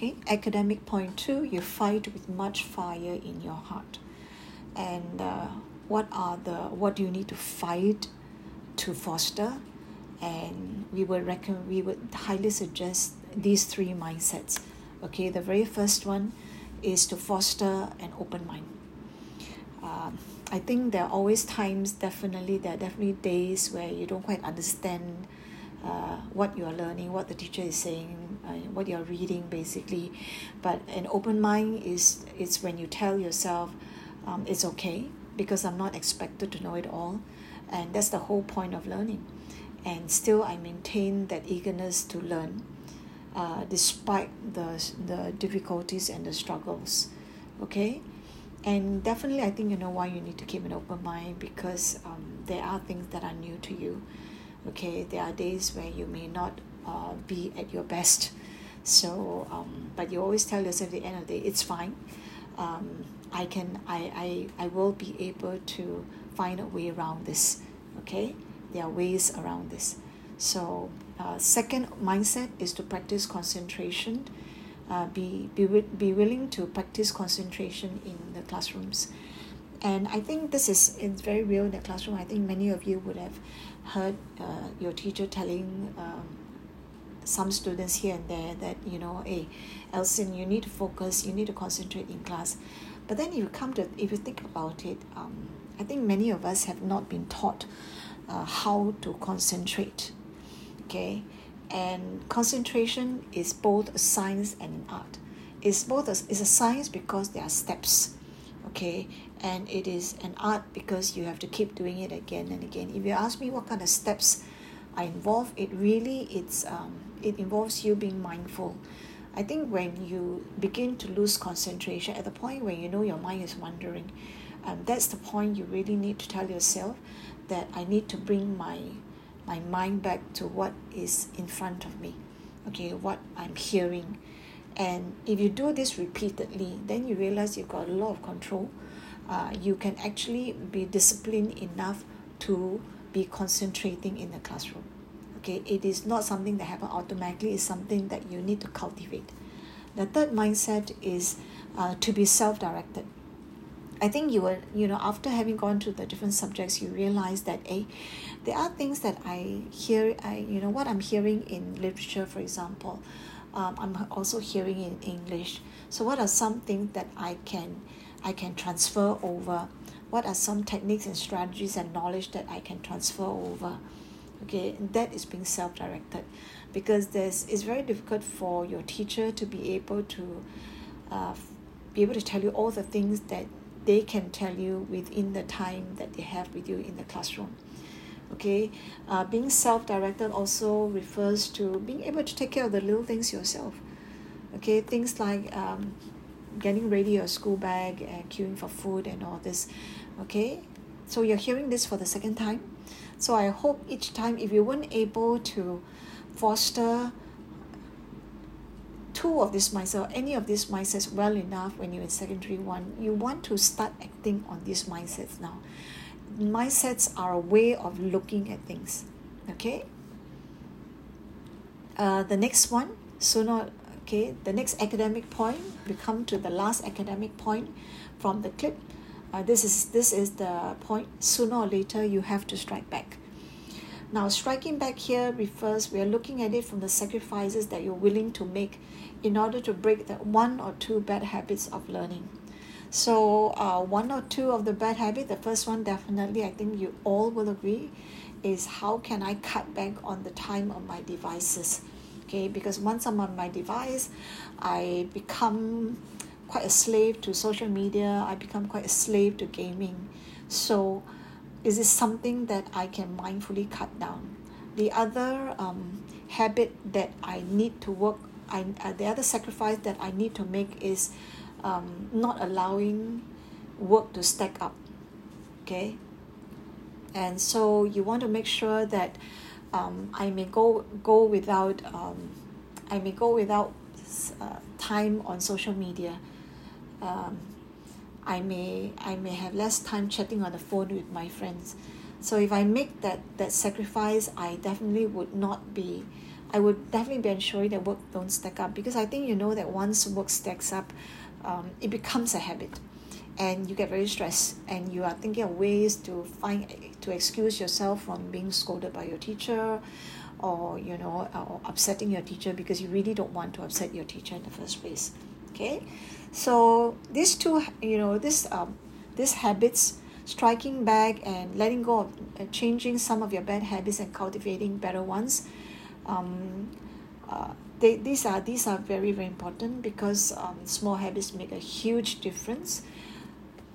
okay academic point two you fight with much fire in your heart. And uh, what are the what do you need to fight to foster? And we would reckon we would highly suggest these three mindsets. Okay the very first one is to foster an open mind. Um, I think there are always times definitely there are definitely days where you don't quite understand uh, what you are learning what the teacher is saying uh, what you are reading basically. But an open mind is it's when you tell yourself um, it's okay because I'm not expected to know it all. And that's the whole point of learning. And still I maintain that eagerness to learn uh, despite the the difficulties and the struggles okay? And definitely I think you know why you need to keep an open mind because um, there are things that are new to you okay there are days where you may not uh, be at your best. So um, but you always tell yourself at the end of the day it's fine. Um, I can I, I I will be able to find a way around this okay? There are ways around this. So uh, second mindset is to practice concentration. Uh, be be be willing to practice concentration in the classrooms and I think this is it's very real in the classroom. I think many of you would have heard uh, your teacher telling um, some students here and there that you know hey Elson you need to focus you need to concentrate in class. But then if you come to if you think about it um, I think many of us have not been taught uh, how to concentrate okay? And concentration is both a science and an art. It's both a, it's a science because there are steps okay? And it is an art because you have to keep doing it again and again. If you ask me what kind of steps are involved it really it's um, it involves you being mindful. I think when you begin to lose concentration at the point where you know your mind is wandering um, that's the point you really need to tell yourself that I need to bring my my mind back to what is in front of me okay? What I'm hearing and if you do this repeatedly then you realize you've got a lot of control. Uh, you can actually be disciplined enough to be concentrating in the classroom. Okay it is not something that happen automatically it's something that you need to cultivate. The third mindset is uh, to be self-directed. I think you will you know after having gone through the different subjects you realize that a there are things that I hear I you know what I'm hearing in literature for example um, I'm also hearing in English. So what are some things that I can I can transfer over? What are some techniques and strategies and knowledge that I can transfer over? Okay that is being self-directed because there's it's very difficult for your teacher to be able to uh, be able to tell you all the things that they can tell you within the time that they have with you in the classroom okay? Uh, being self-directed also refers to being able to take care of the little things yourself okay? Things like um, getting ready your school bag and queuing for food and all this okay? So you're hearing this for the second time. So I hope each time if you weren't able to foster two of this mindset or any of these mindsets well enough when you're in secondary one you want to start acting on these mindsets now mindsets are a way of looking at things okay? Uh, the next one sooner okay the next academic point we come to the last academic point from the clip. Uh, this is this is the point sooner or later you have to strike back. Now striking back here refers we are looking at it from the sacrifices that you're willing to make in order to break the one or two bad habits of learning so uh, one or two of the bad habit the first one definitely i think you all will agree is how can i cut back on the time on my devices? Okay because once i'm on my device i become quite a slave to social media i become quite a slave to gaming. So is this something that i can mindfully cut down? The other um, habit that i need to work I, uh, the other sacrifice that I need to make is um, not allowing work to stack up okay? And so you want to make sure that um, I may go go without um, I may go without uh, time on social media. Um, I may I may have less time chatting on the phone with my friends. So if I make that that sacrifice I definitely would not be I would definitely be ensuring that work don't stack up because I think you know that once work stacks up, um, it becomes a habit, and you get very stressed, and you are thinking of ways to find to excuse yourself from being scolded by your teacher, or you know, or upsetting your teacher because you really don't want to upset your teacher in the first place. Okay, so these two, you know, this um, these habits striking back and letting go of uh, changing some of your bad habits and cultivating better ones um, uh, they, these are these are very very important because um, small habits make a huge difference.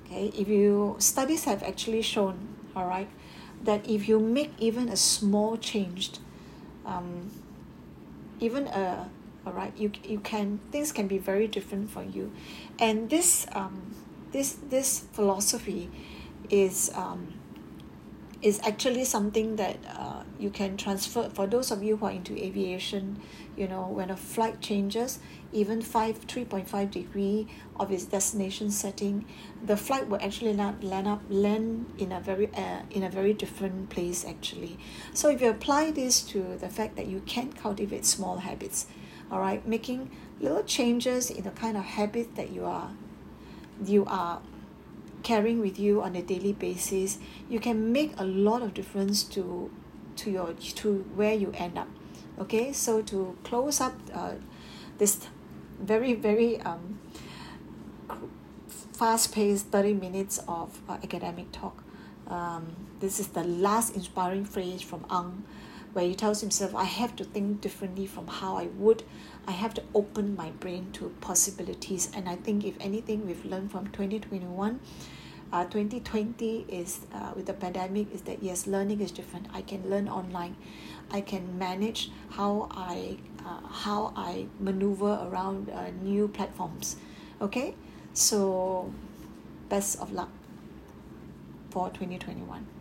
Okay if you studies have actually shown all right that if you make even a small change um, even a all right you you can things can be very different for you. And this um this this philosophy is um, is actually something that uh, you can transfer for those of you who are into aviation you know when a flight changes even 5 3.5 degree of its destination setting the flight will actually not land up land in a very uh, in a very different place actually. So if you apply this to the fact that you can cultivate small habits all right making little changes in the kind of habit that you are you are carrying with you on a daily basis you can make a lot of difference to to your to where you end up. Okay so to close up uh, this very very um, fast paced 30 minutes of uh, academic talk um, this is the last inspiring phrase from Ang where he tells himself I have to think differently from how I would. I have to open my brain to possibilities. And I think if anything we've learned from 2021 uh, 2020 is uh, with the pandemic is that yes learning is different. I can learn online. I can manage how I uh, how I maneuver around uh, new platforms. Okay? So best of luck for 2021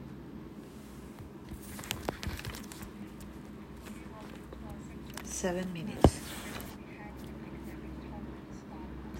seven minutes